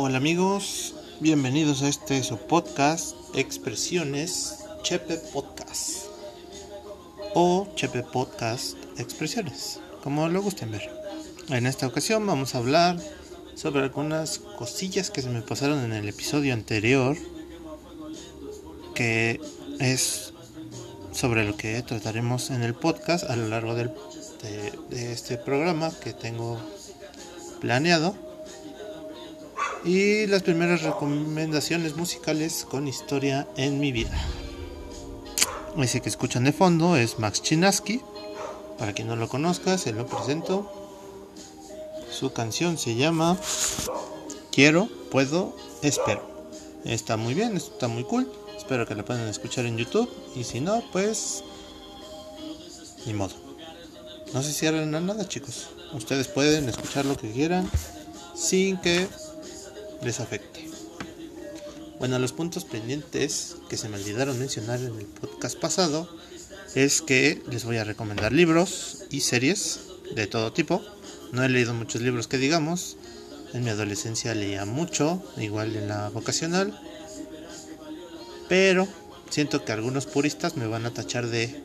Hola amigos, bienvenidos a este su podcast Expresiones Chepe Podcast o Chepe Podcast Expresiones, como lo gusten ver. En esta ocasión vamos a hablar sobre algunas cosillas que se me pasaron en el episodio anterior, que es sobre lo que trataremos en el podcast a lo largo del, de, de este programa que tengo planeado. Y las primeras recomendaciones musicales con historia en mi vida. Ese que escuchan de fondo es Max Chinaski. Para quien no lo conozca, se lo presento. Su canción se llama Quiero, Puedo, Espero. Está muy bien, está muy cool. Espero que la puedan escuchar en YouTube. Y si no, pues... Ni modo. No se cierren a nada, chicos. Ustedes pueden escuchar lo que quieran sin que les afecte. Bueno, los puntos pendientes que se me olvidaron mencionar en el podcast pasado es que les voy a recomendar libros y series de todo tipo. No he leído muchos libros que digamos. En mi adolescencia leía mucho, igual en la vocacional. Pero siento que algunos puristas me van a tachar de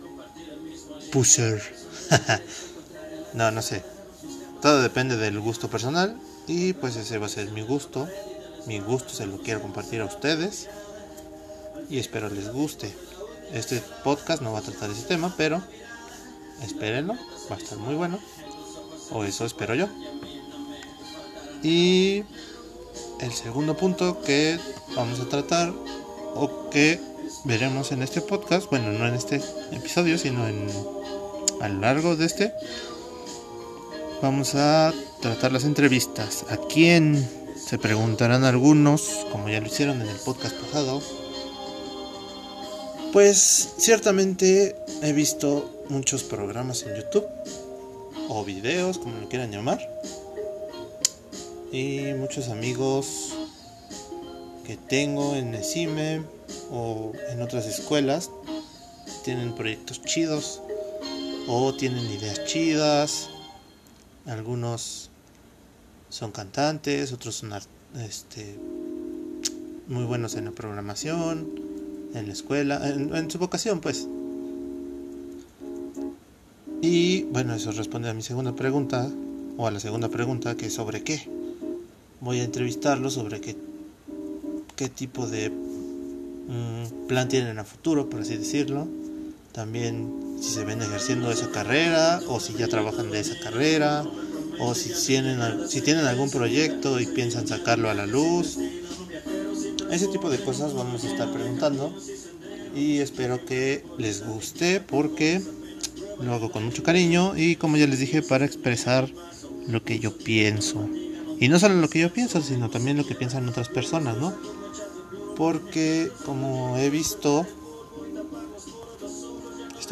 pusher. no, no sé. Todo depende del gusto personal y pues ese va a ser mi gusto. Mi gusto se lo quiero compartir a ustedes. Y espero les guste. Este podcast no va a tratar ese tema, pero espérenlo. Va a estar muy bueno. O eso espero yo. Y el segundo punto que vamos a tratar o que veremos en este podcast, bueno, no en este episodio, sino en a lo largo de este, vamos a tratar las entrevistas. ¿A quién? Se preguntarán algunos, como ya lo hicieron en el podcast pasado. Pues ciertamente he visto muchos programas en YouTube o videos, como lo quieran llamar. Y muchos amigos que tengo en Necime o en otras escuelas tienen proyectos chidos o tienen ideas chidas. Algunos son cantantes, otros son este, muy buenos en la programación, en la escuela, en, su vocación pues. Y bueno, eso responde a mi segunda pregunta, o a la segunda pregunta, que es sobre qué. Voy a entrevistarlos sobre qué, qué tipo de mm, plan tienen a futuro, por así decirlo. También si se ven ejerciendo esa carrera, o si ya trabajan de esa carrera, o si tienen, si tienen algún proyecto y piensan sacarlo a la luz. Ese tipo de cosas vamos a estar preguntando y espero que les guste porque lo hago con mucho cariño y como ya les dije para expresar lo que yo pienso. Y no solo lo que yo pienso, sino también lo que piensan otras personas, ¿no? Porque como he visto,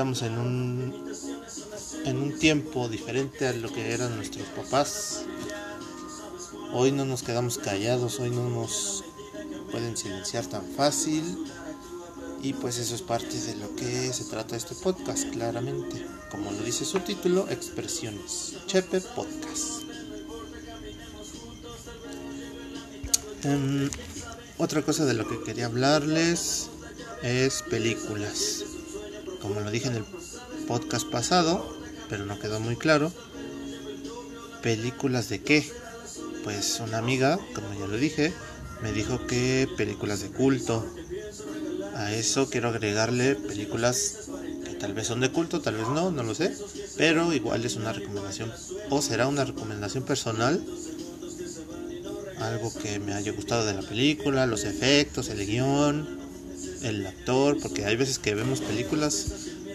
estamos en un en un tiempo diferente a lo que eran nuestros papás. Hoy no nos quedamos callados, hoy no nos pueden silenciar tan fácil. Y pues eso es parte de lo que se trata este podcast, claramente. Como lo dice su título, Expresiones. Chepe Podcast. Um, otra cosa de lo que quería hablarles es películas. Como lo dije en el podcast pasado, pero no quedó muy claro. ¿Películas de qué? Pues una amiga, como ya lo dije, me dijo que películas de culto. A eso quiero agregarle películas que tal vez son de culto, tal vez no, no lo sé. Pero igual es una recomendación, o será una recomendación personal. Algo que me haya gustado de la película, los efectos, el guion, el actor, porque hay veces que vemos películas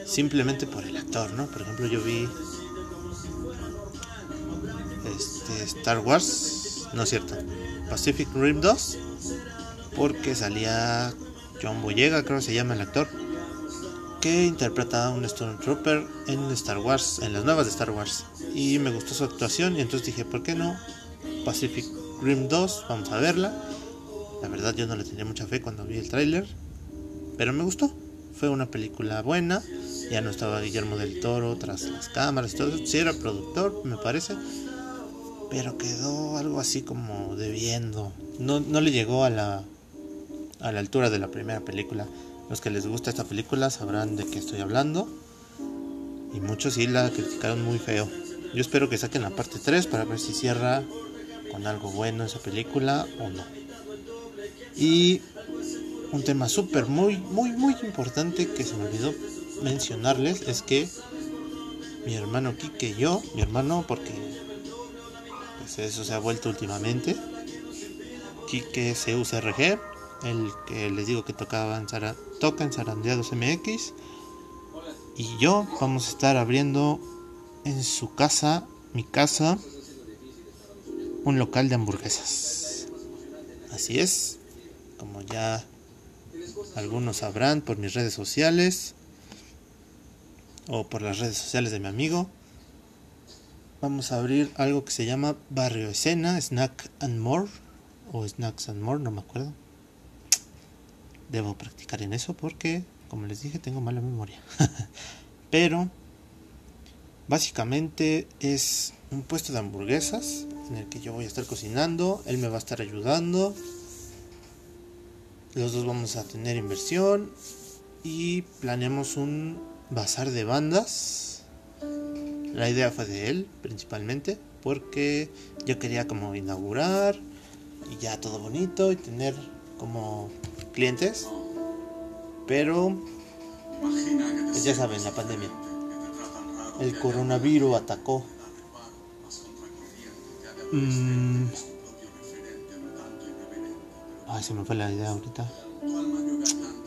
simplemente por el actor, ¿no? Por ejemplo, yo vi este Star Wars, no es cierto, Pacific Rim 2, porque salía John Boyega, creo que se llama el actor, que interpreta a un Stormtrooper en Star Wars, en las nuevas de Star Wars, y me gustó su actuación y entonces dije, ¿por qué no? Pacific Rim 2, vamos a verla. La verdad yo no le tenía mucha fe cuando vi el tráiler, pero me gustó. Fue una película buena. Ya no estaba Guillermo del Toro tras las cámaras todo. Sí era productor, me parece. Pero quedó algo así como debiendo. No, no le llegó a la, a la altura de la primera película. Los que les gusta esta película sabrán de qué estoy hablando. Y muchos sí la criticaron muy feo. Yo espero que saquen la parte 3 para ver si cierra con algo bueno esa película o no. Y un tema súper, muy, muy, muy importante que se me olvidó mencionarles es que mi hermano Kike y yo, mi hermano porque pues eso se ha vuelto últimamente, Kike CUCRG, el que les digo que tocaba en toca en Zarandeados MX, y yo vamos a estar abriendo en su casa, mi casa, un local de hamburguesas. Así es, como ya algunos sabrán por mis redes sociales o por las redes sociales de mi amigo. Vamos a abrir algo que se llama Barrio Escena, Snack and More o Snacks and More, no me acuerdo. Debo practicar en eso porque, como les dije, tengo mala memoria. Pero básicamente es un puesto de hamburguesas en el que yo voy a estar cocinando, él me va a estar ayudando los dos vamos a tener inversión y planeamos un bazar de bandas. La idea fue de él principalmente porque yo quería como inaugurar y ya todo bonito y tener como clientes. Pero pues ya saben, la pandemia. El coronavirus atacó. Mm, Ay, se me fue la idea ahorita.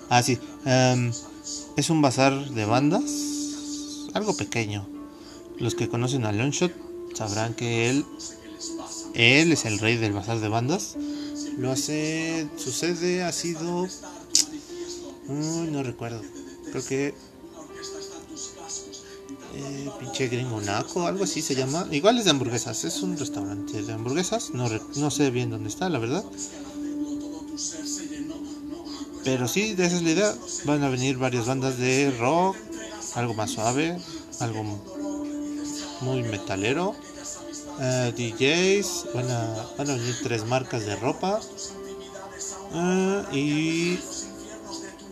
Ah, sí. Em, es un bazar de bandas. Algo pequeño. Los que conocen a Longshot sabrán que él. Él es el rey del bazar de bandas. Lo hace. Su sede ha sido. No recuerdo. Creo que. Eh, pinche gringo naco, algo así se llama. Igual es de hamburguesas. Es un restaurante de hamburguesas. No, no sé bien dónde está, la verdad. Pero sí, de esa es la idea. Van a venir varias bandas de rock, algo más suave, algo muy metalero. Eh, DJs, van a, venir tres marcas de ropa eh, y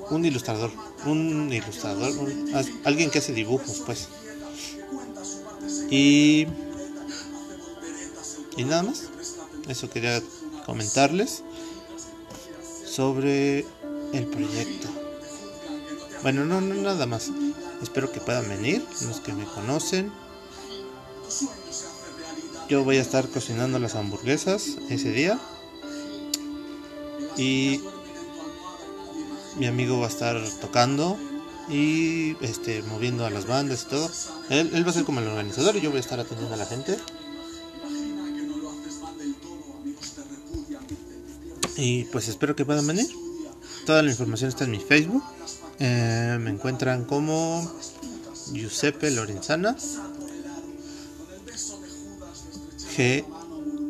un ilustrador, un ilustrador, alguien que hace dibujos, pues. Y, y nada más, eso quería comentarles sobre el proyecto. Bueno, no, no, nada más. Espero que puedan venir, los que me conocen. Yo voy a estar cocinando las hamburguesas ese día. Y mi amigo va a estar tocando y este moviendo a las bandas y todo. Él, él va a ser como el organizador y yo voy a estar atendiendo a la gente. Y pues espero que puedan venir. Toda la información está en mi Facebook. Eh, me encuentran como Giuseppe Lorenzana. G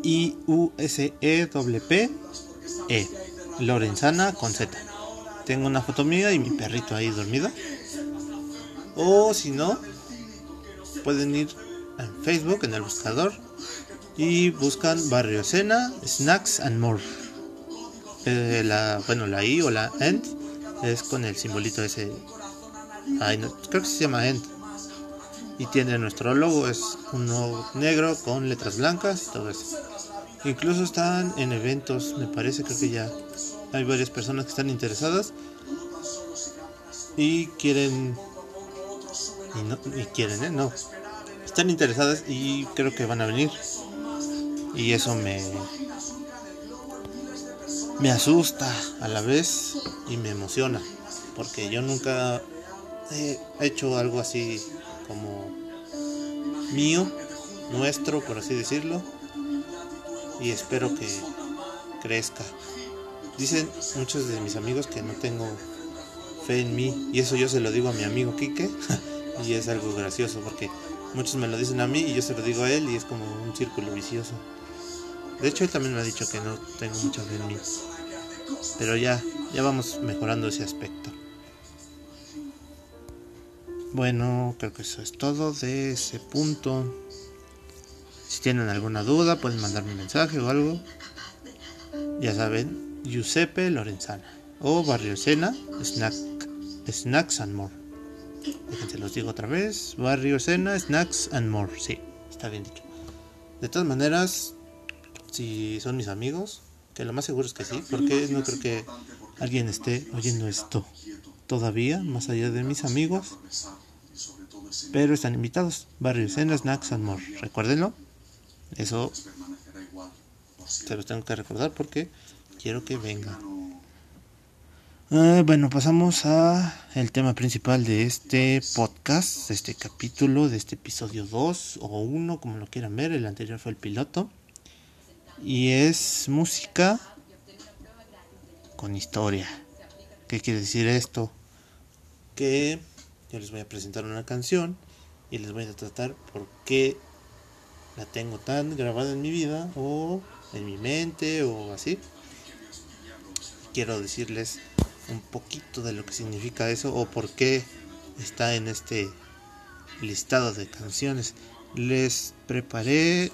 I U S E W P E Lorenzana con Z. Tengo una foto mía y mi perrito ahí dormido. O si no, pueden ir en Facebook en el buscador y buscan Barrio Cena, Snacks and More. Eh, la, bueno, la I o la END es con el simbolito ese. creo que se llama END. Y tiene nuestro logo, es uno negro con letras blancas y todo eso. Incluso están en eventos, me parece, creo que ya hay varias personas que están interesadas y quieren y, no, y quieren, ¿eh? No. Están interesadas y creo que van a venir. Y eso me, me asusta a la vez y me emociona, porque yo nunca he hecho algo así como mío, nuestro, por así decirlo, y espero que crezca. Dicen muchos de mis amigos que no tengo fe en mí, y eso yo se lo digo a mi amigo Quique, y es algo gracioso, porque muchos me lo dicen a mí y yo se lo digo a él, y es como un círculo vicioso. De hecho, él también me ha dicho que no tengo mucha fe en mí. Pero ya, ya vamos mejorando ese aspecto. Bueno, creo que eso es todo de ese punto. Si tienen alguna duda, pueden mandarme un mensaje o algo. Ya saben, Giuseppe Lorenzana o Barrio Sena, Snack, Snacks and More. Déjense los digo otra vez. Barrio Sena, Snacks and More. Sí, está bien dicho. De todas maneras, si son mis amigos, que lo más seguro es que sí, porque no creo que alguien esté oyendo esto todavía, más allá de mis amigos. Pero están invitados. Barrio Sena, Snacks and More. Recuérdenlo. Eso se los tengo que recordar porque quiero que vengan. Ah, bueno, pasamos a el tema principal de este podcast, de este capítulo, de este episodio 2 o 1, como lo quieran ver. El anterior fue el piloto. Y es música con historia. ¿Qué quiere decir esto? Que yo les voy a presentar una canción y les voy a tratar por qué la tengo tan grabada en mi vida o en mi mente o así. Quiero decirles un poquito de lo que significa eso o por qué está en este listado de canciones. Les preparé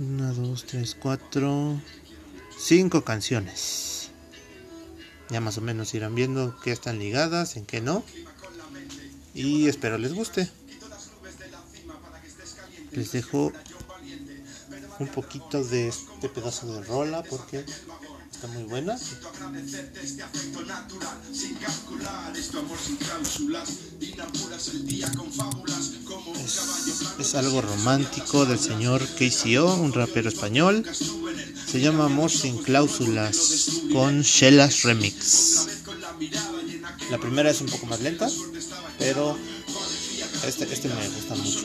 una, dos, tres, cuatro, cinco canciones. Ya más o menos irán viendo qué están ligadas, en qué no. Y espero les guste. Les dejo un poquito de este pedazo de rola porque está muy buena. Es, es algo romántico del señor KCO, un rapero español. Se llama Amor sin cláusulas con Shellas Remix. La primera es un poco más lenta, pero este, este me gusta mucho.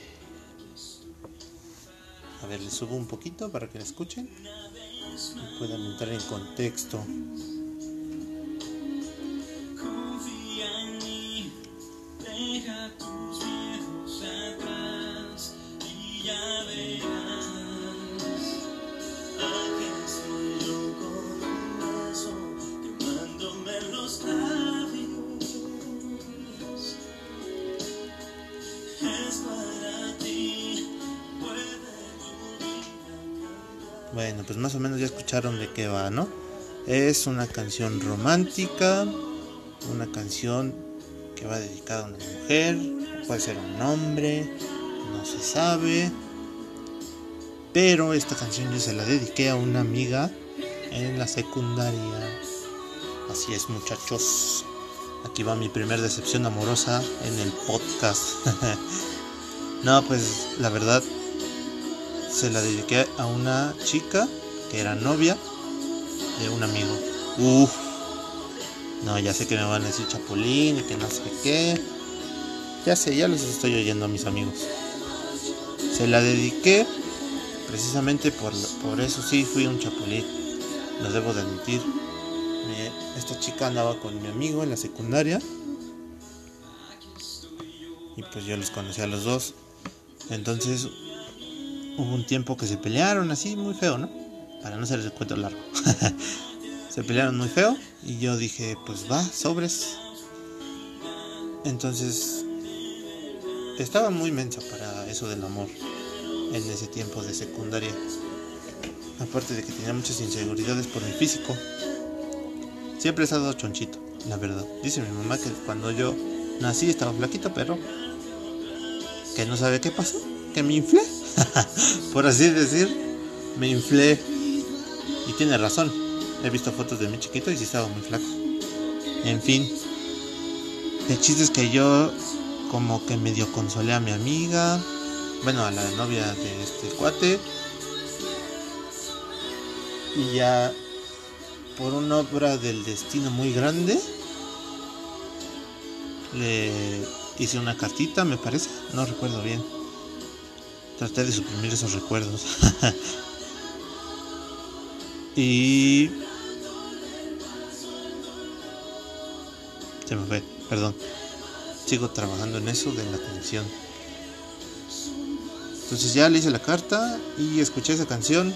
A ver, les subo un poquito para que la escuchen y puedan entrar en contexto. Deja tus miedos atrás y ya verás. Bueno, pues más o menos ya escucharon de qué va, ¿no? Es una canción romántica, una canción que va dedicada a una mujer, puede ser un hombre, no se sabe. Pero esta canción yo se la dediqué a una amiga en la secundaria. Así es, muchachos. Aquí va mi primer decepción amorosa en el podcast. no, pues la verdad se la dediqué a una chica que era novia de un amigo. Uf. No, ya sé que me van a decir chapulín y que no sé qué. Ya sé, ya los estoy oyendo a mis amigos. Se la dediqué precisamente por, por eso sí fui un chapulín. Lo debo de admitir. Esta chica andaba con mi amigo en la secundaria. Y pues yo los conocí a los dos. Entonces hubo un tiempo que se pelearon así muy feo, ¿no? Para no hacer el cuento largo. se pelearon muy feo y yo dije, pues va, sobres. Entonces estaba muy mensa para eso del amor en ese tiempo de secundaria. Aparte de que tenía muchas inseguridades por mi físico. Siempre he estado chonchito, la verdad. Dice mi mamá que cuando yo nací estaba flaquito, pero que no sabe qué pasó, que me inflé. por así decir, me inflé. Y tiene razón. He visto fotos de mi chiquito y sí estaba muy flaco. En fin. El chiste es que yo como que medio consolé a mi amiga. bueno, a la novia de este cuate. Y ya por una obra del destino muy grande, le hice una cartita, me parece, no recuerdo bien. Traté de suprimir esos recuerdos. y... Se me fue, perdón. Sigo trabajando en eso de la atención. Entonces ya le hice la carta y escuché esa canción.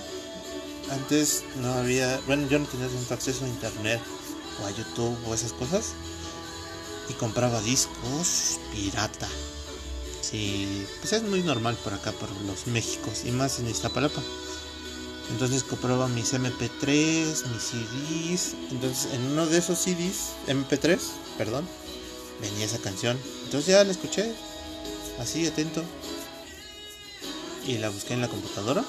Antes no había, bueno, yo no tenía tanto acceso a internet o a YouTube o esas cosas. Y compraba discos pirata. Sí, pues es muy normal por acá, por los Méxicos y más en Iztapalapa. Entonces compraba mis MP3, mis CDs. Entonces en uno de esos CDs, MP3, perdón, venía esa canción. Entonces ya la escuché, así atento. Y la busqué en la computadora,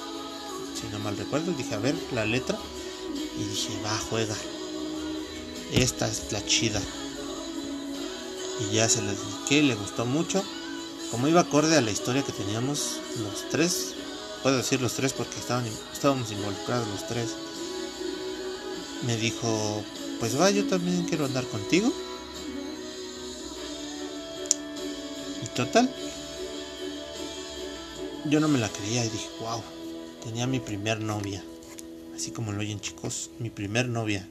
si no mal recuerdo. Dije, a ver, la letra. Y dije, va, juega. Esta es la chida. Y ya se la dediqué, le gustó mucho. Como iba acorde a la historia que teníamos los tres, puedo decir los tres porque estábamos involucrados los tres. Me dijo, pues va, yo también quiero andar contigo. Y total, yo no me la creía y dije, wow, tenía mi primer novia. Así como lo oyen chicos, mi primer novia.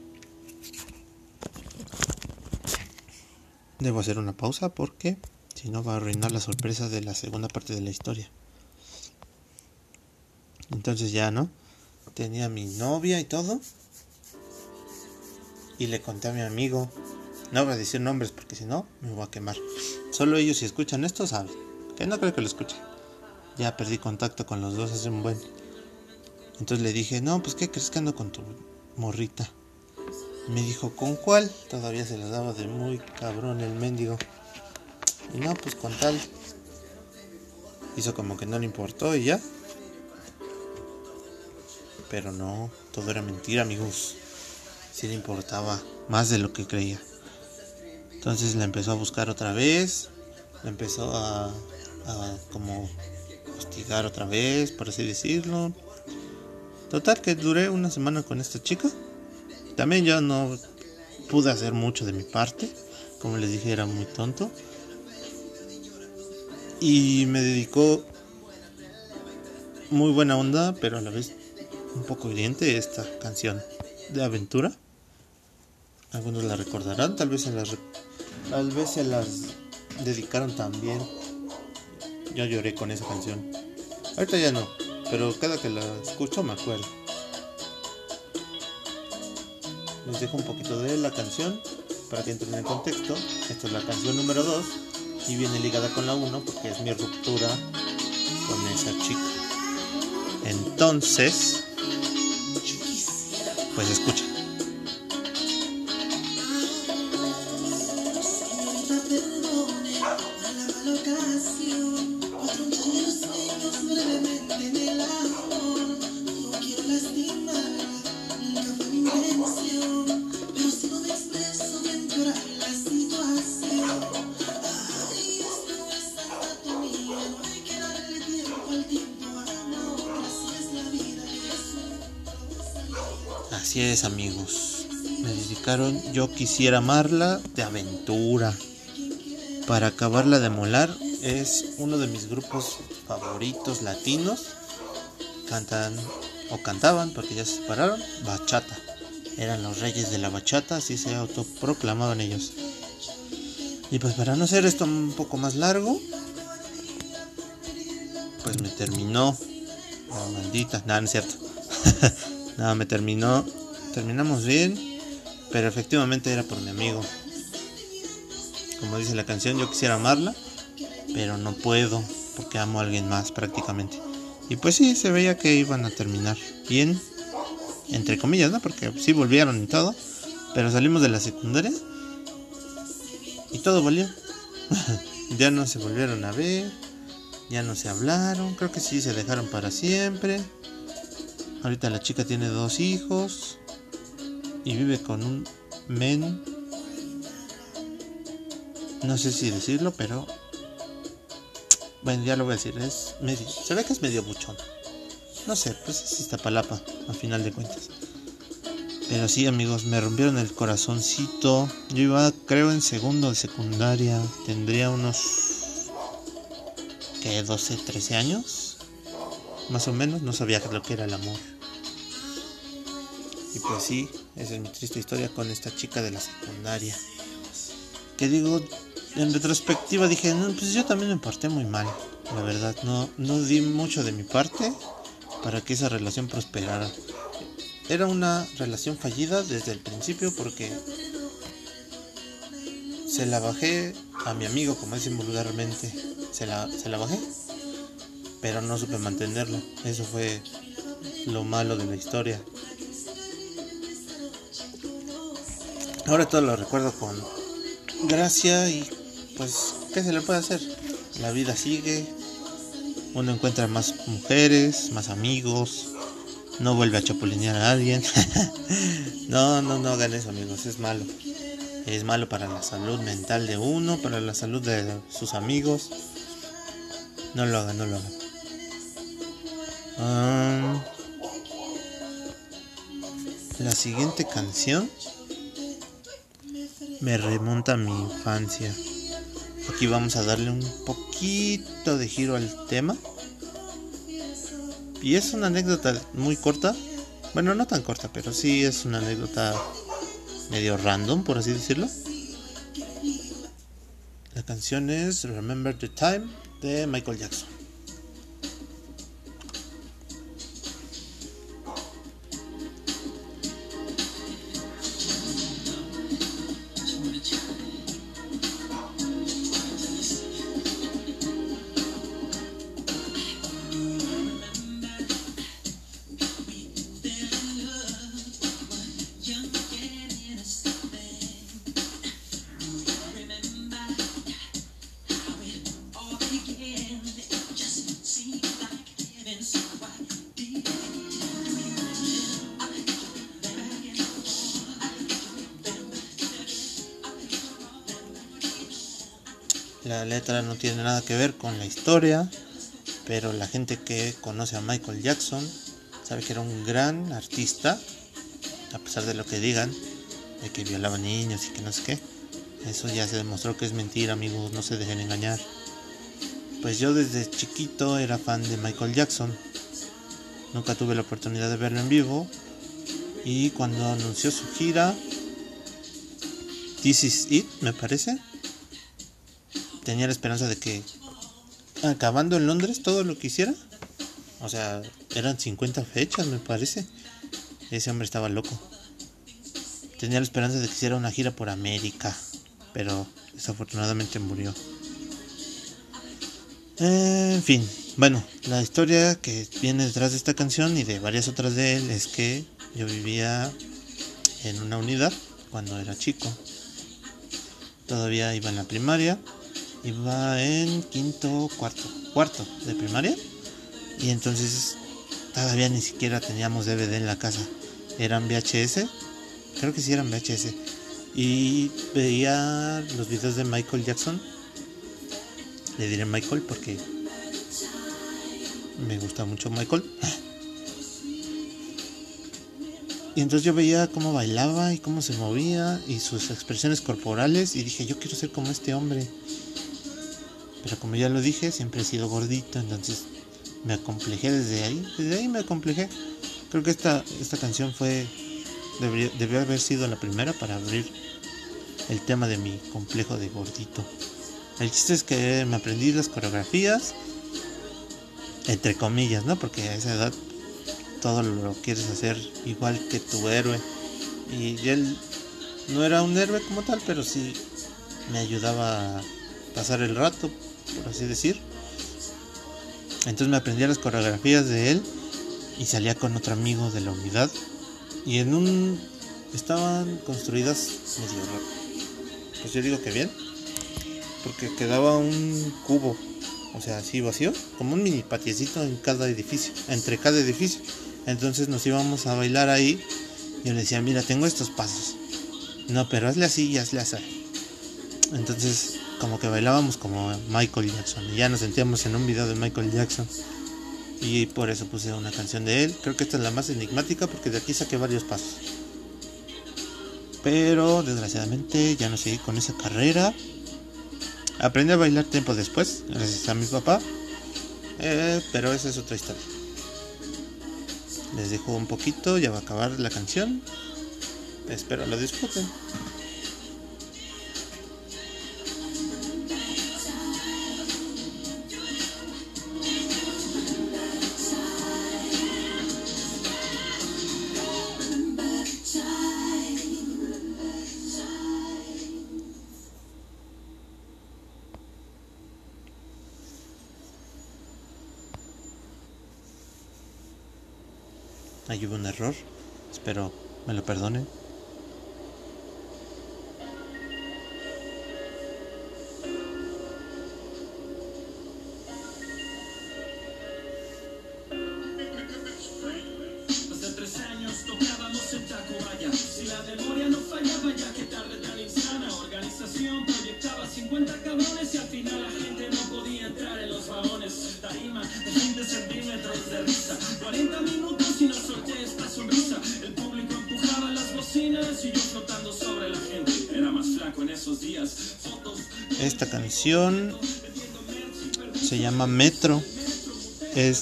Debo hacer una pausa porque si no va a arruinar la sorpresa de la segunda parte de la historia. Entonces ya, ¿no? Tenía mi novia y todo. Y le conté a mi amigo. No voy a decir nombres porque si no me voy a quemar. Solo ellos si escuchan esto saben. Que no creo que lo escuchen. Ya perdí contacto con los dos hace un buen. Entonces le dije, no, pues ¿qué crees que ando con tu morrita? Me dijo, ¿con cuál? Todavía se la daba de muy cabrón el mendigo. Y no, pues con tal. Hizo como que no le importó y ya. Pero no, todo era mentira, amigos. Sí le importaba más de lo que creía. Entonces la empezó a buscar otra vez. La empezó a, como hostigar otra vez, por así decirlo. Total que duré una semana con esta chica. También yo no pude hacer mucho de mi parte. Como les dije, era muy tonto. Y me dedicó muy buena onda, pero a la vez un poco hiriente esta canción de aventura. Algunos la recordarán, tal vez se las, tal vez se las dedicaron también. Yo lloré con esa canción. Ahorita ya no, pero cada que la escucho me acuerdo. Les dejo un poquito de la canción para que entren en contexto. Esta es la canción número 2 y viene ligada con la 1 porque es mi ruptura con esa chica. Entonces, pues escucha. Yo quisiera amarla de aventura. Para acabarla de molar es uno de mis grupos favoritos latinos. Cantan o cantaban porque ya se separaron bachata. Eran los reyes de la bachata, así se autoproclamaban ellos. Y pues para no hacer esto un poco más largo, pues me terminó. La maldita, nada, no es cierto. nada, me terminó. Terminamos bien, pero efectivamente era por mi amigo. Como dice la canción, yo quisiera amarla, pero no puedo porque amo a alguien más prácticamente. Y pues sí, se veía que iban a terminar bien, entre comillas, ¿no? Porque sí volvieron y todo, pero salimos de la secundaria y todo valió. ya no se volvieron a ver, ya no se hablaron, creo que sí se dejaron para siempre. Ahorita la chica tiene dos hijos y vive con un men. No sé si decirlo, pero Bueno, ya lo voy a decir, es medio. Se ve que es medio buchón. No sé, pues es Iztapalapa, a final de cuentas. Pero sí, amigos, me rompieron el corazoncito. Yo iba, creo, en segundo de secundaria. Tendría unos. ¿Qué? 12, 13 años. Más o menos, no sabía lo que era el amor. Y pues sí, esa es mi triste historia con esta chica de la secundaria. Que digo, en retrospectiva dije, no, pues yo también me porté muy mal. La verdad, no, no di mucho de mi parte para que esa relación prosperara. Era una relación fallida desde el principio porque se la bajé a mi amigo, como dicen vulgarmente. Se la, se la bajé, pero no supe mantenerlo. Eso fue lo malo de la historia. Ahora todo lo recuerdo con gracia y pues, ¿qué se le puede hacer? La vida sigue, uno encuentra más mujeres, más amigos, no vuelve a chapulinear a alguien. no, no, no hagan eso, amigos, es malo. Es malo para la salud mental de uno, para la salud de sus amigos. No lo hagan, no lo hagan. Ah, la siguiente canción me remonta a mi infancia. Aquí vamos a darle un poquito de giro al tema. Y es una anécdota muy corta. Bueno, no tan corta, pero sí es una anécdota medio random, por así decirlo. La canción es Remember the Time de Michael Jackson. No tiene nada que ver con la historia, pero la gente que conoce a Michael Jackson sabe que era un gran artista, a pesar de lo que digan, de que violaba niños y que no sé qué. Eso ya se demostró que es mentira, amigos, no se dejen engañar. Pues yo desde chiquito era fan de Michael Jackson. Nunca tuve la oportunidad de verlo en vivo. Y cuando anunció su gira, This Is It, me parece, tenía la esperanza de que acabando en Londres todo lo que hiciera. O sea, eran 50 fechas, me parece. Ese hombre estaba loco. Tenía la esperanza de que hiciera una gira por América, pero desafortunadamente murió. En fin, bueno, la historia que viene detrás de esta canción y de varias otras de él es que yo vivía en una unidad cuando era chico. Todavía iba en la primaria iba en quinto, cuarto, cuarto de primaria. Y entonces todavía ni siquiera teníamos DVD en la casa. Eran VHS. Creo que sí eran VHS. Y veía los videos de Michael Jackson. Le diré Michael porque me gusta mucho Michael. Y entonces yo veía cómo bailaba y cómo se movía y sus expresiones corporales y dije, yo quiero ser como este hombre. Pero como ya lo dije, siempre he sido gordito, entonces me acomplejé desde ahí. Desde ahí me acomplejé. Creo que esta, esta canción fue. Debió, haber sido la primera para abrir el tema de mi complejo de gordito. El chiste es que me aprendí las coreografías, entre comillas, ¿no? Porque a esa edad todo lo quieres hacer igual que tu héroe. Y él no era un héroe como tal, pero sí me ayudaba a pasar el rato por así decir. Entonces me aprendí las coreografías de él y salía con otro amigo de la unidad. Y en un... estaban construidas medio Pues yo digo que bien. Porque quedaba un cubo, o sea, así vacío, como un mini patiecito en cada edificio, entre cada edificio. Entonces nos íbamos a bailar ahí. Yo le decía, mira, tengo estos pasos. No, pero hazle así y hazle así. Entonces como que bailábamos como Michael Jackson. Y ya nos sentíamos en un video de Michael Jackson. Y por eso puse una canción de él. Creo que esta es la más enigmática porque de aquí saqué varios pasos. Pero desgraciadamente ya no seguí con esa carrera. Aprendí a bailar tiempo después, gracias a mi papá. Eh, pero esa es otra historia. Les dejo un poquito, ya va a acabar la canción. Espero lo disfruten. Ahí hubo un error. Espero me lo perdonen.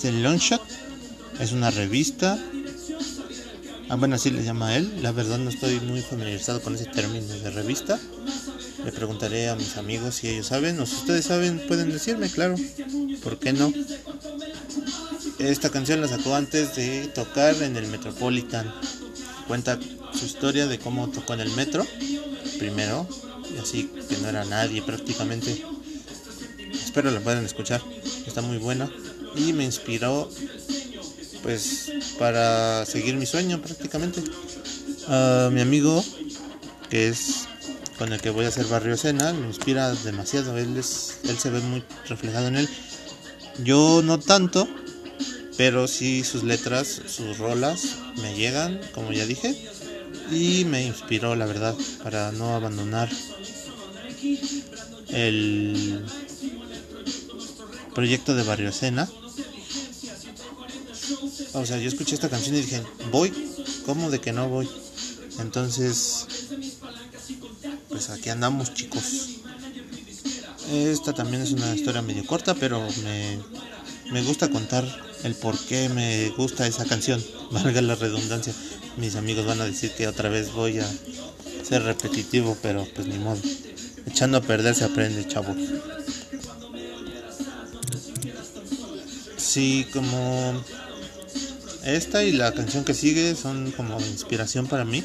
De Longshot. Es una revista. Ah, bueno, así le llama a él. La verdad no estoy muy familiarizado con ese término de revista. Le preguntaré a mis amigos si ellos saben o si ustedes saben pueden decirme, claro. ¿Por qué no? Esta canción la sacó antes de tocar en el Metropolitan. Cuenta su historia de cómo tocó en el metro primero, así que no era nadie prácticamente. Espero la puedan escuchar, está muy buena y me inspiró pues para seguir mi sueño prácticamente. A mi amigo que es con el que voy a hacer Barrio Cena me inspira demasiado, él es él se ve muy reflejado en él. Yo no tanto, pero sí sus letras, sus rolas me llegan, como ya dije, y me inspiró la verdad para no abandonar el proyecto de Barrio Cena. O sea, yo escuché esta canción y dije, voy, ¿cómo de que no voy? Entonces, pues aquí andamos chicos. Esta también es una historia medio corta, pero me, me gusta contar el por qué me gusta esa canción, valga la redundancia. Mis amigos van a decir que otra vez voy a ser repetitivo, pero pues ni modo. Echando a perder se aprende, chavo. Sí, como esta y la canción que sigue son como inspiración para mí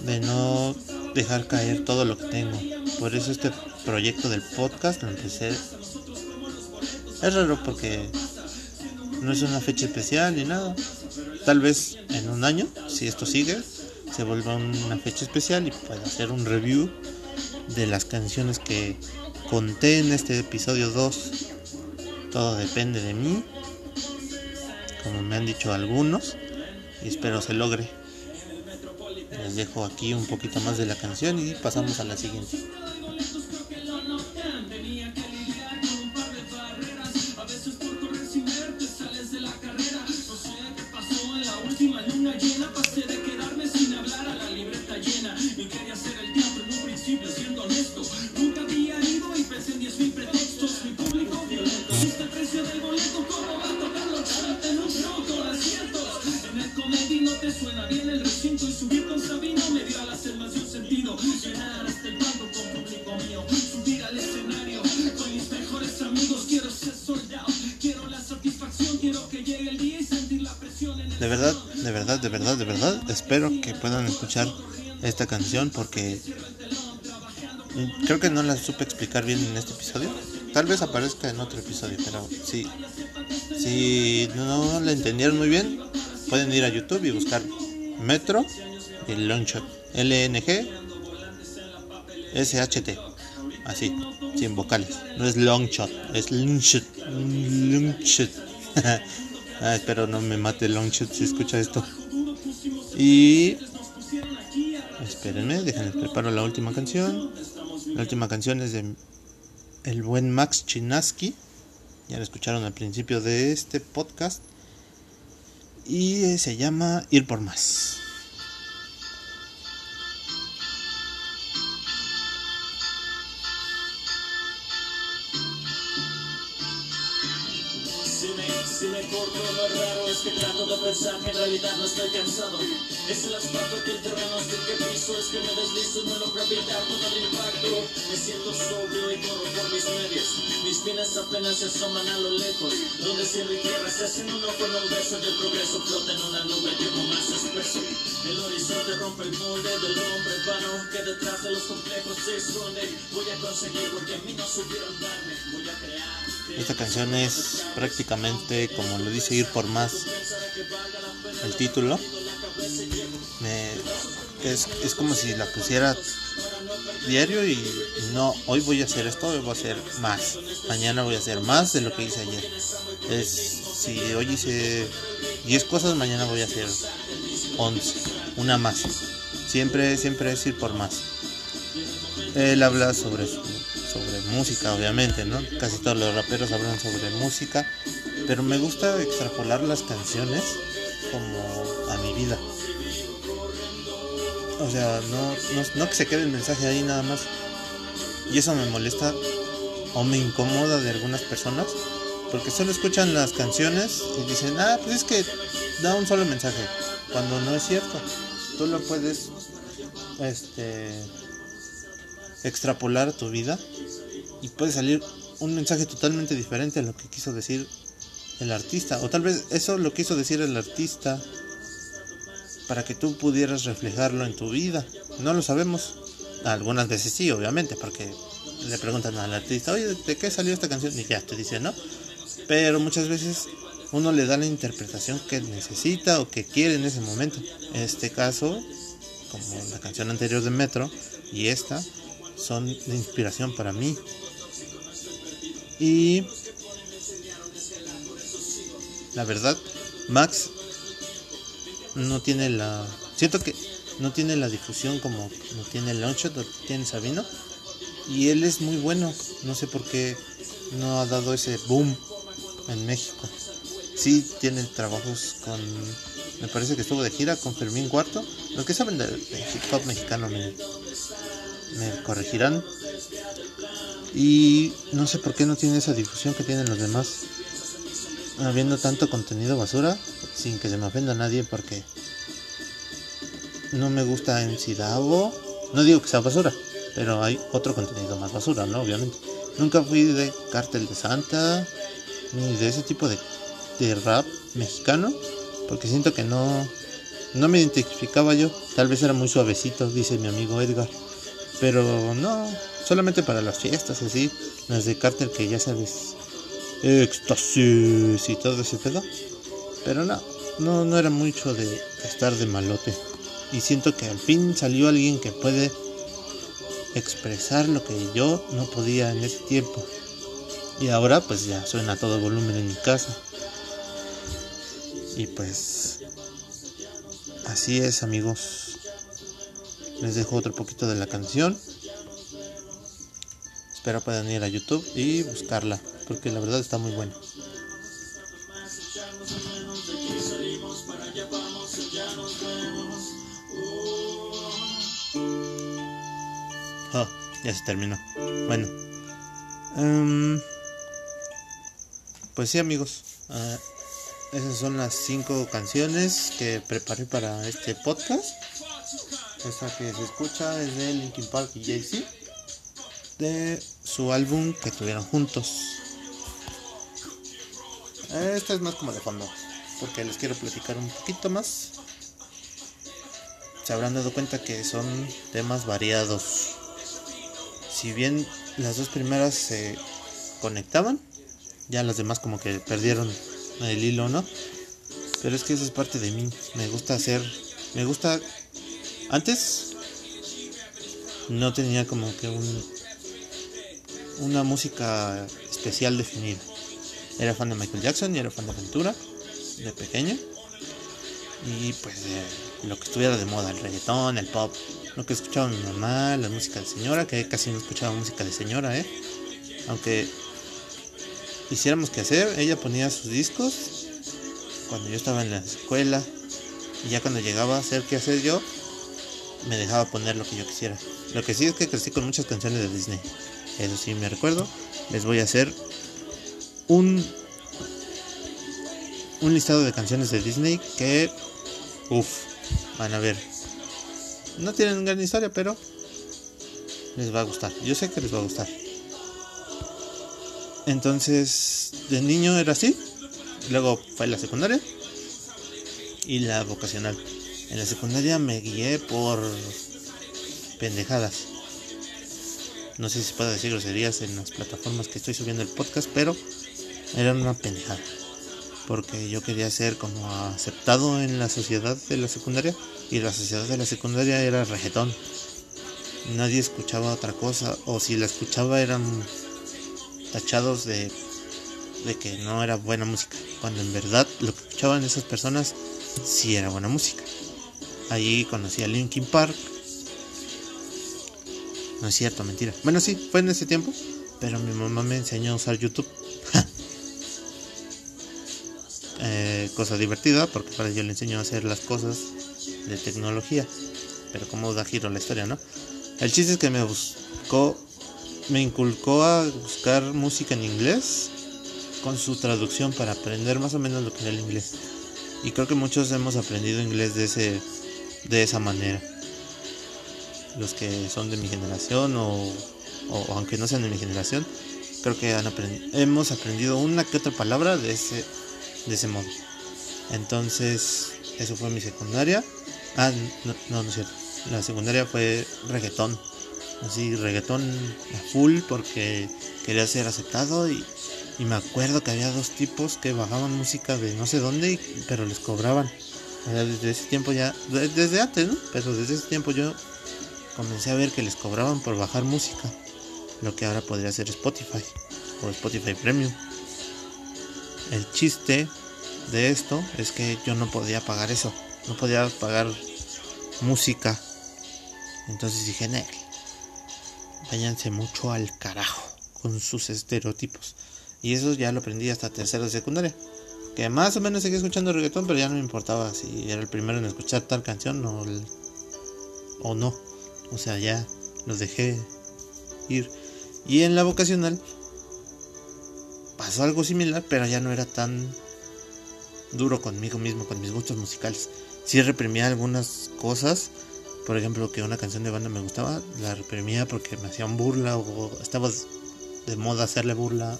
de no dejar caer todo lo que tengo. Por eso este proyecto del podcast lo empecé. Es raro porque no es una fecha especial ni nada. Tal vez en un año, si esto sigue, se vuelva una fecha especial y pueda hacer un review de las canciones que conté en este episodio 2. Todo depende de mí, como me han dicho algunos, y espero se logre. Les dejo aquí un poquito más de la canción y pasamos a la siguiente. Porque creo que no la supe explicar bien en este episodio. Tal vez aparezca en otro episodio, pero sí. Si no la entendieron muy bien, pueden ir a YouTube y buscar Metro y Longshot. L-N-G S-H-T. Así, sin vocales. No es Longshot, es Longshot. Longshot. ah, espero no me mate Longshot si escucha esto. Y. Espérenme, déjenme preparo la última canción. La última canción es de el buen Max Chinaski. Ya lo escucharon al principio de este podcast. Y se llama Ir por más. Es que trato de pensar que en realidad no estoy cansado. Es el asfalto que el terreno es el que piso Es que me deslizo y no logro evitar todo el impacto. Me siento sobrio y corro por mis medios. Mis piernas apenas se asoman a lo lejos. Donde cielo y tierra se hacen uno con un beso Y el progreso. Flota en una nube humo más espeso. El horizonte rompe el molde del hombre vano Que detrás de los complejos se esconde. Voy a conseguir porque a mí no supieron darme. Voy a crear esta canción es prácticamente como lo dice ir por más el título. Me, es, es como si la pusiera diario y no, hoy voy a hacer esto, hoy voy a hacer más. Mañana voy a hacer más de lo que hice ayer. Es, si hoy hice 10 cosas, mañana voy a hacer 11, una más. Siempre, siempre es ir por más. Él habla sobre su sobre música, obviamente, ¿no? Casi todos los raperos hablan sobre música, pero me gusta extrapolar las canciones como a mi vida. O sea, no, no, que se quede el mensaje ahí nada más. Y eso me molesta o me incomoda de algunas personas porque solo escuchan las canciones y dicen, ah, pues es que da un solo mensaje, cuando no es cierto. Tú lo puedes este extrapolar tu vida y puede salir un mensaje totalmente diferente a lo que quiso decir el artista. O tal vez eso lo quiso decir el artista para que tú pudieras reflejarlo en tu vida. No lo sabemos. Algunas veces sí, obviamente, porque le preguntan al artista, oye, ¿de qué salió esta canción? Y ya te dice, ¿no? Pero muchas veces uno le da la interpretación que necesita o que quiere en ese momento. En este caso, como la canción anterior de Metro y esta, son de inspiración para mí. Y la verdad, Max no tiene la. Siento que no tiene la difusión como tiene el Launchot, tiene Sabino. Y él es muy bueno. No sé por qué no ha dado ese boom en México. Sí tiene trabajos con. Me parece que estuvo de gira con Fermín Cuarto. Los que saben de, hip hop mexicano me, me corregirán. Y no sé por qué no tiene esa difusión que tienen los demás. Habiendo tanto contenido basura, sin que se me ofenda a nadie porque no me gusta en Sidavo. No digo que sea basura, pero hay otro contenido más basura, ¿no? Obviamente. Nunca fui de Cártel de Santa, ni de ese tipo de, de rap mexicano, porque siento que no, no me identificaba yo. Tal vez era muy suavecito, dice mi amigo Edgar. Pero no, solamente para las fiestas así, las de cártel que ya sabes, éxtasis y todo ese pedo. Pero no, no, no era mucho de estar de malote. Y siento que al fin salió alguien que puede expresar lo que yo no podía en ese tiempo. Y ahora pues ya suena a todo volumen en mi casa. Y pues así es amigos. Les dejo otro poquito de la canción. Espero puedan ir a YouTube y buscarla, porque la verdad está muy buena. Oh, ya se terminó. Bueno. Em, pues sí amigos. Ah, esas son las cinco canciones que preparé para este podcast. Esta que se escucha es de Linkin Park y Jay-Z. De su álbum que tuvieron juntos. Esta es más como de fondo. Porque les quiero platicar un poquito más. Se habrán dado cuenta que son temas variados. Si bien las dos primeras se conectaban, ya las demás como que perdieron el hilo, ¿no? Pero es que eso es parte de mí. Me gusta hacer, me gusta antes no tenía como que un una música especial definida. Era fan de Michael Jackson y era fan de Aventura de pequeño. Y pues lo que estuviera de moda, el reggaetón, el pop, lo que escuchaba mi mamá, la música de señora, que casi no escuchaba música de señora, ¿eh? Aunque hiciéramos que hacer, ella ponía sus discos cuando yo estaba en la escuela y ya cuando llegaba a hacer que hacer yo, me dejaba poner lo que yo quisiera. Lo que sí es que crecí con muchas canciones de Disney. Eso sí me recuerdo. Les voy a hacer un un listado de canciones de Disney que uff, van a ver. No tienen gran historia, pero les va a gustar. Yo sé que les va a gustar. Entonces, de niño era así. Luego fue la secundaria y la vocacional. En la secundaria me guié por pendejadas. No sé si se puede decir groserías en las plataformas que estoy subiendo el podcast, pero era una pendejada. Porque yo quería ser como aceptado en la sociedad de la secundaria y la sociedad de la secundaria era reggaetón. Nadie escuchaba otra cosa o si la escuchaba eran tachados de, de que no era buena música. Cuando en verdad lo que escuchaban esas personas sí era buena música. Allí conocí a Linkin Park. No es cierto, mentira. Bueno, sí, fue en ese tiempo. Pero mi mamá me enseñó a usar YouTube. eh, cosa divertida, porque para yo le enseño a hacer las cosas de tecnología. Pero como da giro la historia, ¿no? El chiste es que me buscó, me inculcó a buscar música en inglés con su traducción para aprender más o menos lo que era el inglés. Y creo que muchos hemos aprendido inglés de ese de esa manera. Los que son de mi generación o, o aunque no sean de mi generación, creo que han hemos aprendido una que otra palabra de ese, de ese modo. Entonces, eso fue mi secundaria. Ah, no, no, no es cierto. La secundaria fue reggaetón. Así, reggaetón a full porque quería ser aceptado y, y me acuerdo que había dos tipos que bajaban música de no sé dónde, pero les cobraban. Desde ese tiempo ya, desde antes, ¿no? Pero desde ese tiempo yo comencé a ver que les cobraban por bajar música. Lo que ahora podría ser Spotify o Spotify Premium. El chiste de esto es que yo no podía pagar eso. No podía pagar música. Entonces dije, Nel, váyanse mucho al carajo con sus estereotipos. Y eso ya lo aprendí hasta tercero de secundaria que más o menos seguía escuchando reggaetón, pero ya no me importaba si era el primero en escuchar tal canción o, o no. O sea, ya los dejé ir. Y en la vocacional pasó algo similar, pero ya no era tan duro conmigo mismo, con mis gustos musicales. Sí reprimía algunas cosas, por ejemplo, que una canción de banda me gustaba, la reprimía porque me hacían burla o estaba de moda hacerle burla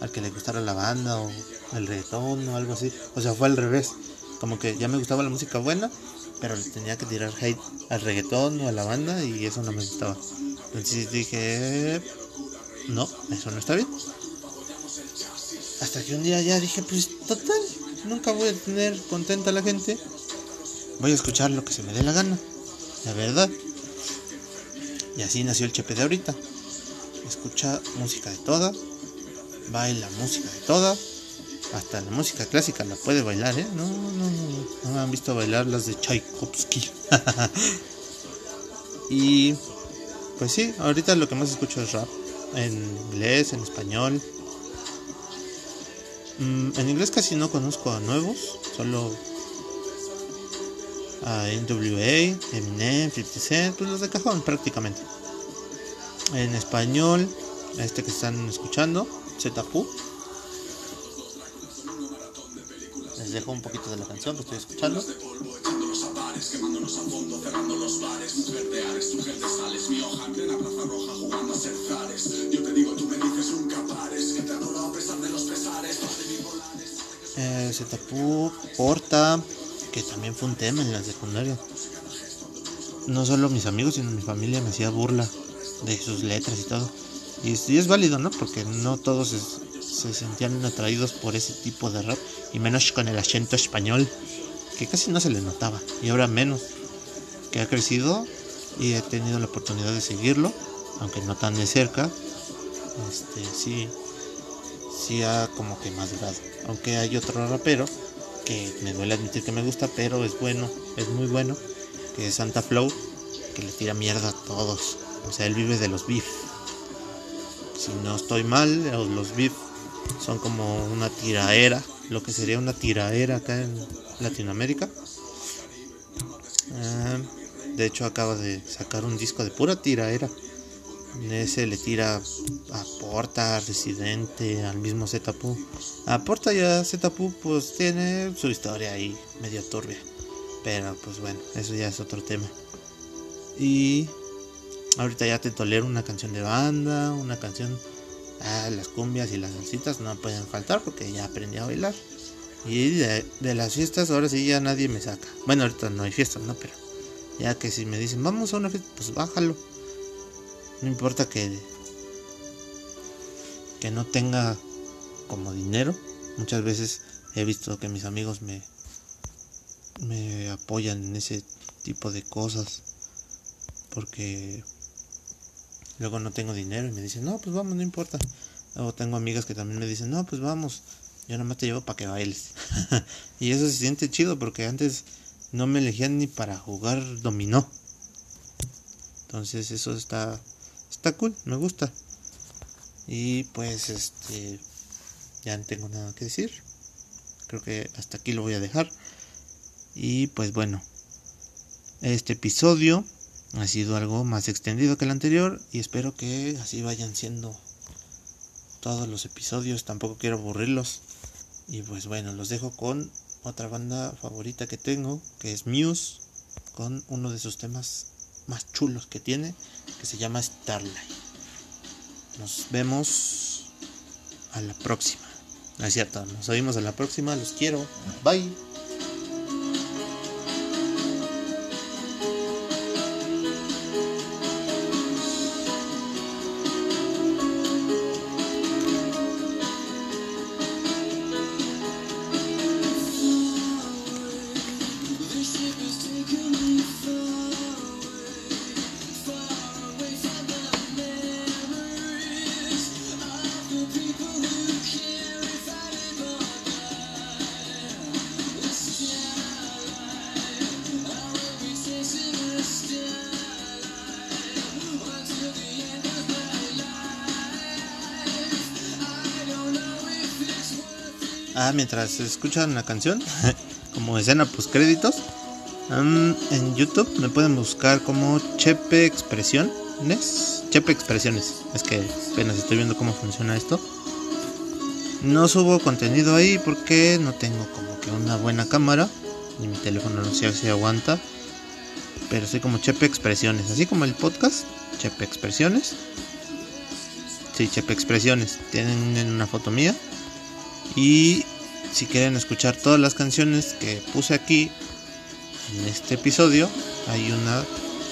al que le gustara la banda o el reggaetón o algo así. O sea, fue al revés. Como que ya me gustaba la música buena, pero le tenía que tirar hate al reggaetón o a la banda y eso no me gustaba. Entonces dije, no, eso no está bien. Hasta que un día ya dije, pues total, nunca voy a tener contenta a la gente. Voy a escuchar lo que se me dé la gana, la verdad. Y así nació el chepe de ahorita. Escucha música de toda, baila música de toda, hasta la música clásica la puede bailar, ¿eh? No, no, no, no han visto bailar las de Tchaikovsky. y pues sí, ahorita lo que más escucho es rap, en inglés, en español. Mm, en inglés casi no conozco a nuevos, solo a NWA, Eminem, 50 Cent, pues los de cajón prácticamente. En español, este que están escuchando, ZPU. Les dejo un poquito de la canción que estoy escuchando. Eh, ZPU, Porta, que también fue un tema en la secundaria. No solo mis amigos, sino mi familia me hacía burla de sus letras y todo. Y, es válido, ¿no? Porque no todos se, sentían atraídos por ese tipo de rap. Y menos con el acento español, que casi no se le notaba. Y ahora menos. Que ha crecido y he tenido la oportunidad de seguirlo, aunque no tan de cerca. Este, sí, sí ha como que madurado. Aunque hay otro rapero que me duele admitir que me gusta, pero es bueno, es muy bueno, que es Santa Flow, que le tira mierda a todos. O sea, él vive de los beef. Si no estoy mal, los beef son como una tiraera, lo que sería una tiraera acá en Latinoamérica. Ah, de hecho, acaba de sacar un disco de pura tiraera. Ese le tira a Porta, Residente, al mismo Zetapu. A Porta y a Zetapu pues tiene su historia ahí medio turbia. Pero pues bueno, eso ya es otro tema. Y ahorita ya te tolero una canción de banda, una canción... Ah, las cumbias y las salsitas no pueden faltar porque ya aprendí a bailar. Y de, de, las fiestas ahora sí ya nadie me saca. Bueno, ahorita no hay fiestas, ¿no? Pero ya que si me dicen vamos a una fiesta, pues bájalo. No importa que que no tenga como dinero. Muchas veces he visto que mis amigos me me apoyan en ese tipo de cosas porque luego no tengo dinero y me dicen, "No, pues vamos, no importa." Luego tengo amigas que también me dicen, "No, pues vamos." Yo nomás te llevo para que bailes. y eso se siente chido porque antes no me elegían ni para jugar dominó. Entonces eso está está cool, me gusta. Y pues este ya no tengo nada que decir. Creo que hasta aquí lo voy a dejar. Y pues bueno, este episodio ha sido algo más extendido que el anterior y espero que así vayan siendo todos los episodios. Tampoco quiero aburrirlos. Y pues bueno, los dejo con otra banda favorita que tengo, que es Muse, con uno de sus temas más chulos que tiene, que se llama Starlight. Nos vemos a la próxima. No es cierto, nos oímos a la próxima, los quiero. Bye. Ah, mientras escuchan la canción, como escena post créditos, en YouTube me pueden buscar como Chepe Expresiones. Chepe Expresiones. Es que apenas estoy viendo cómo funciona esto. No subo contenido ahí porque no tengo como que una buena cámara. Y mi teléfono no sé si aguanta. Pero soy como Chepe Expresiones. Así como el podcast. Chepe Expresiones. Sí, Chepe Expresiones. Tienen una foto mía. Y si quieren escuchar todas las canciones que puse aquí en este episodio, hay una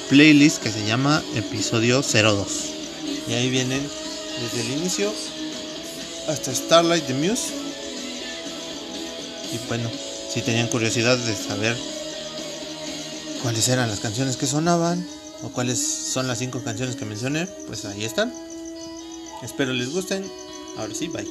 playlist que se llama episodio 02. Y ahí vienen desde el inicio hasta Starlight the Muse. Y bueno, si tenían curiosidad de saber cuáles eran las canciones que sonaban o cuáles son las cinco canciones que mencioné, pues ahí están. Espero les gusten. Ahora sí, bye.